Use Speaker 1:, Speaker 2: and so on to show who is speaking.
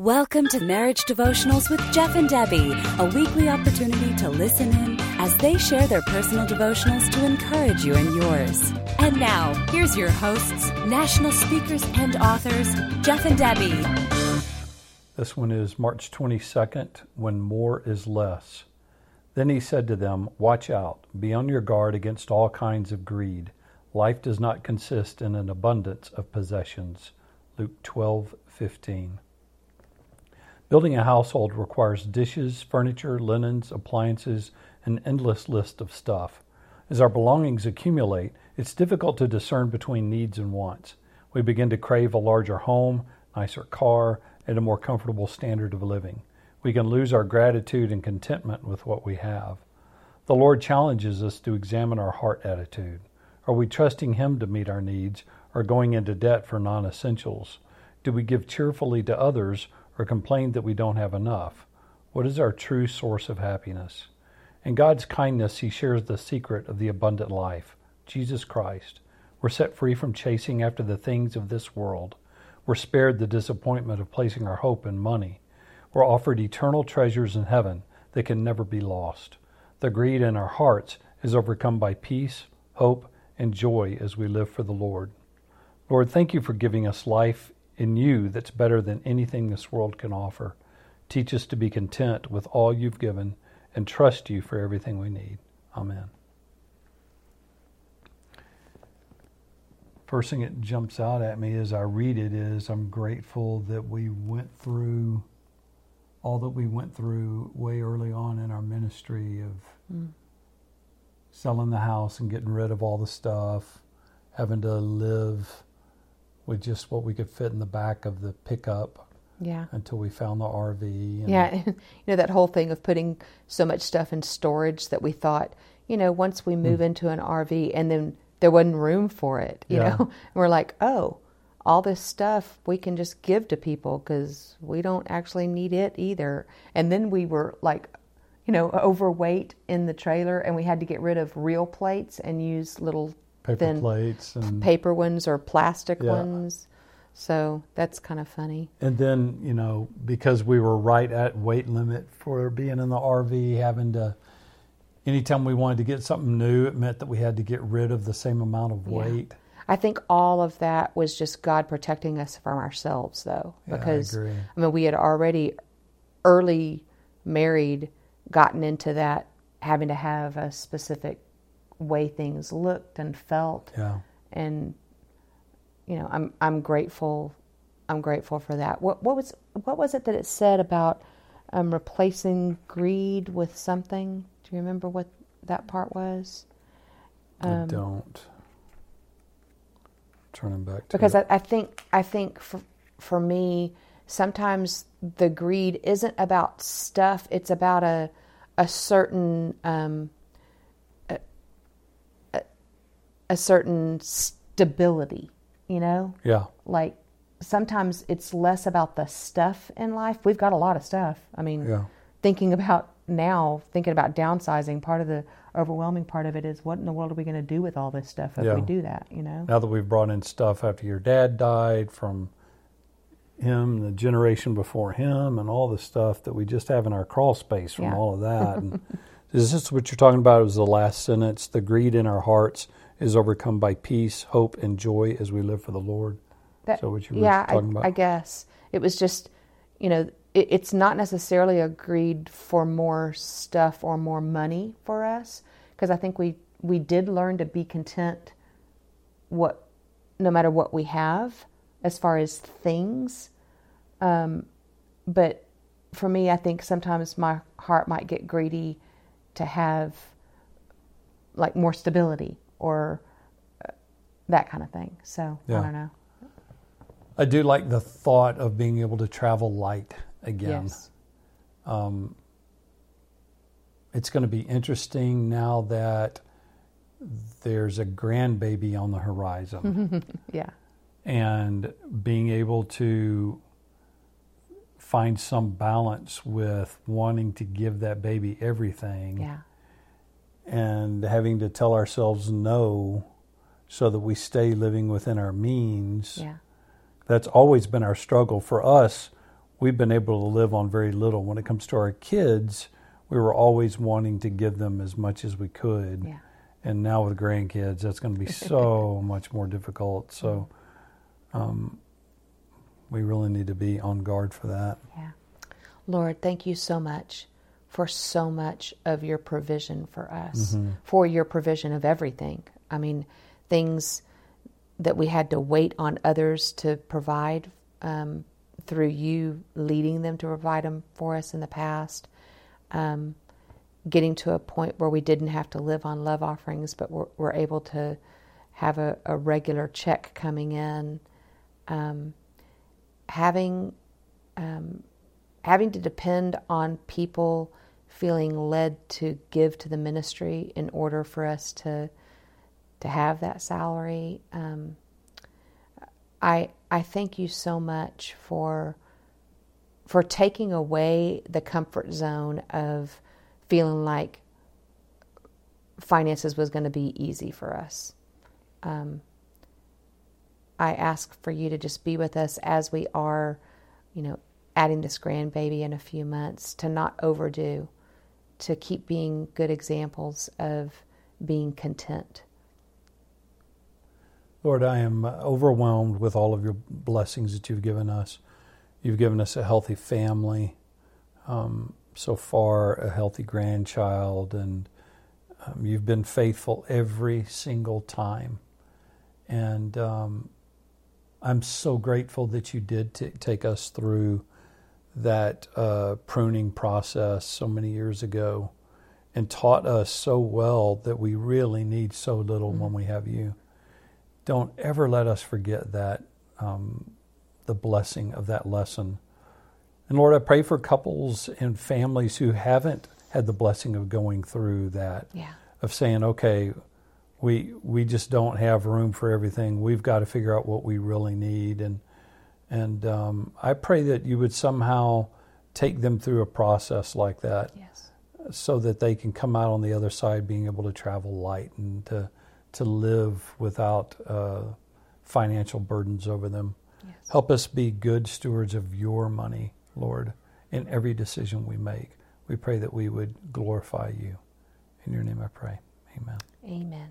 Speaker 1: Welcome to Marriage Devotionals with Jeff and Debbie, a weekly opportunity to listen in as they share their personal devotionals to encourage you and yours. And now, here's your hosts, national speakers and authors, Jeff and Debbie.
Speaker 2: This one is March 22nd, When More is Less. Then he said to them, Watch out, be on your guard against all kinds of greed. Life does not consist in an abundance of possessions. Luke 12, 15. Building a household requires dishes, furniture, linens, appliances, an endless list of stuff. As our belongings accumulate, it's difficult to discern between needs and wants. We begin to crave a larger home, nicer car, and a more comfortable standard of living. We can lose our gratitude and contentment with what we have. The Lord challenges us to examine our heart attitude. Are we trusting Him to meet our needs or going into debt for non essentials? Do we give cheerfully to others or complain that we don't have enough? What is our true source of happiness? In God's kindness, He shares the secret of the abundant life Jesus Christ. We're set free from chasing after the things of this world. We're spared the disappointment of placing our hope in money. We're offered eternal treasures in heaven that can never be lost. The greed in our hearts is overcome by peace, hope, and joy as we live for the Lord. Lord, thank you for giving us life in you that's better than anything this world can offer. Teach us to be content with all you've given and trust you for everything we need. Amen. First thing that jumps out at me as I read it is I'm grateful that we went through all that we went through way early on in our ministry of mm. selling the house and getting rid of all the stuff, having to live with just what we could fit in the back of the pickup.
Speaker 3: Yeah.
Speaker 2: Until we found the RV.
Speaker 3: yeah. you know, that whole thing of putting so much stuff in storage that we thought, you know, once we move mm. into an RV and then there wasn't room for it, you yeah. know, and we're like, oh, all this stuff we can just give to people because we don't actually need it either. And then we were like, you know, overweight in the trailer and we had to get rid of real plates and use little
Speaker 2: paper plates and
Speaker 3: paper ones or plastic yeah. ones. So that's kind of funny.
Speaker 2: And then, you know, because we were right at weight limit for being in the RV, having to, anytime we wanted to get something new, it meant that we had to get rid of the same amount of weight. Yeah.
Speaker 3: I think all of that was just God protecting us from ourselves, though, because
Speaker 2: yeah, I,
Speaker 3: I mean, we had already early married gotten into that having to have a specific way things looked and felt.
Speaker 2: Yeah.
Speaker 3: And you know, I'm I'm grateful. I'm grateful for that. What what was what was it that it said about um, replacing greed with something? Do you remember what that part was?
Speaker 2: Um, I don't. Turning back to
Speaker 3: because I, I think I think for for me sometimes the greed isn't about stuff. It's about a a certain um, a certain stability, you know?
Speaker 2: Yeah.
Speaker 3: Like sometimes it's less about the stuff in life. We've got a lot of stuff. I mean,
Speaker 2: yeah.
Speaker 3: thinking about now, thinking about downsizing, part of the overwhelming part of it is what in the world are we going to do with all this stuff if yeah. we do that, you know?
Speaker 2: Now that we've brought in stuff after your dad died from him, the generation before him, and all the stuff that we just have in our crawl space from yeah. all of that. And is this what you're talking about? It was the last sentence, the greed in our hearts is overcome by peace, hope, and joy as we live for the Lord.
Speaker 3: That, so what you were yeah, talking I, about? I guess it was just, you know, it, it's not necessarily a greed for more stuff or more money for us, because I think we we did learn to be content, what no matter what we have, as far as things. Um, but for me, I think sometimes my heart might get greedy to have like more stability or uh, that kind of thing. So yeah. I don't know.
Speaker 2: I do like the thought of being able to travel light again.
Speaker 3: Yes.
Speaker 2: Um, it's going to be interesting now that there's a grandbaby on the horizon.
Speaker 3: yeah.
Speaker 2: And being able to find some balance with wanting to give that baby everything.
Speaker 3: Yeah
Speaker 2: and having to tell ourselves no so that we stay living within our means.
Speaker 3: Yeah.
Speaker 2: That's always been our struggle for us. we've been able to live on very little. When it comes to our kids, we were always wanting to give them as much as we could.
Speaker 3: Yeah.
Speaker 2: And now with grandkids, that's going to be so much more difficult. So um, we really need to be on guard for that.
Speaker 3: Yeah. Lord, thank you so much for so much of your provision for us, mm-hmm. for your provision of everything. I mean, things that we had to wait on others to provide um, through you leading them to provide them for us in the past. Um, getting to a point where we didn't have to live on love offerings, but we're, we're able to have a, a, regular check coming in. Um, having um, having to depend on people feeling led to give to the ministry in order for us to to have that salary. Um, I I thank you so much for for taking away the comfort zone of feeling like finances was going to be easy for us. Um, I ask for you to just be with us as we are, you know, adding this grandbaby in a few months, to not overdo, to keep being good examples of being content.
Speaker 2: Lord, I am overwhelmed with all of your blessings that you've given us. You've given us a healthy family, um, so far, a healthy grandchild, and um, you've been faithful every single time. And um, I'm so grateful that you did t- take us through that uh, pruning process so many years ago and taught us so well that we really need so little mm-hmm. when we have you. Don't ever let us forget that, um, the blessing of that lesson. And Lord, I pray for couples and families who haven't had the blessing of going through that,
Speaker 3: yeah.
Speaker 2: of saying, okay, we we just don't have room for everything. We've got to figure out what we really need, and and um, I pray that you would somehow take them through a process like that,
Speaker 3: yes.
Speaker 2: so that they can come out on the other side being able to travel light and to to live without uh, financial burdens over them.
Speaker 3: Yes.
Speaker 2: Help us be good stewards of your money, Lord, in every decision we make. We pray that we would glorify you. In your name I pray. Amen.
Speaker 3: Amen.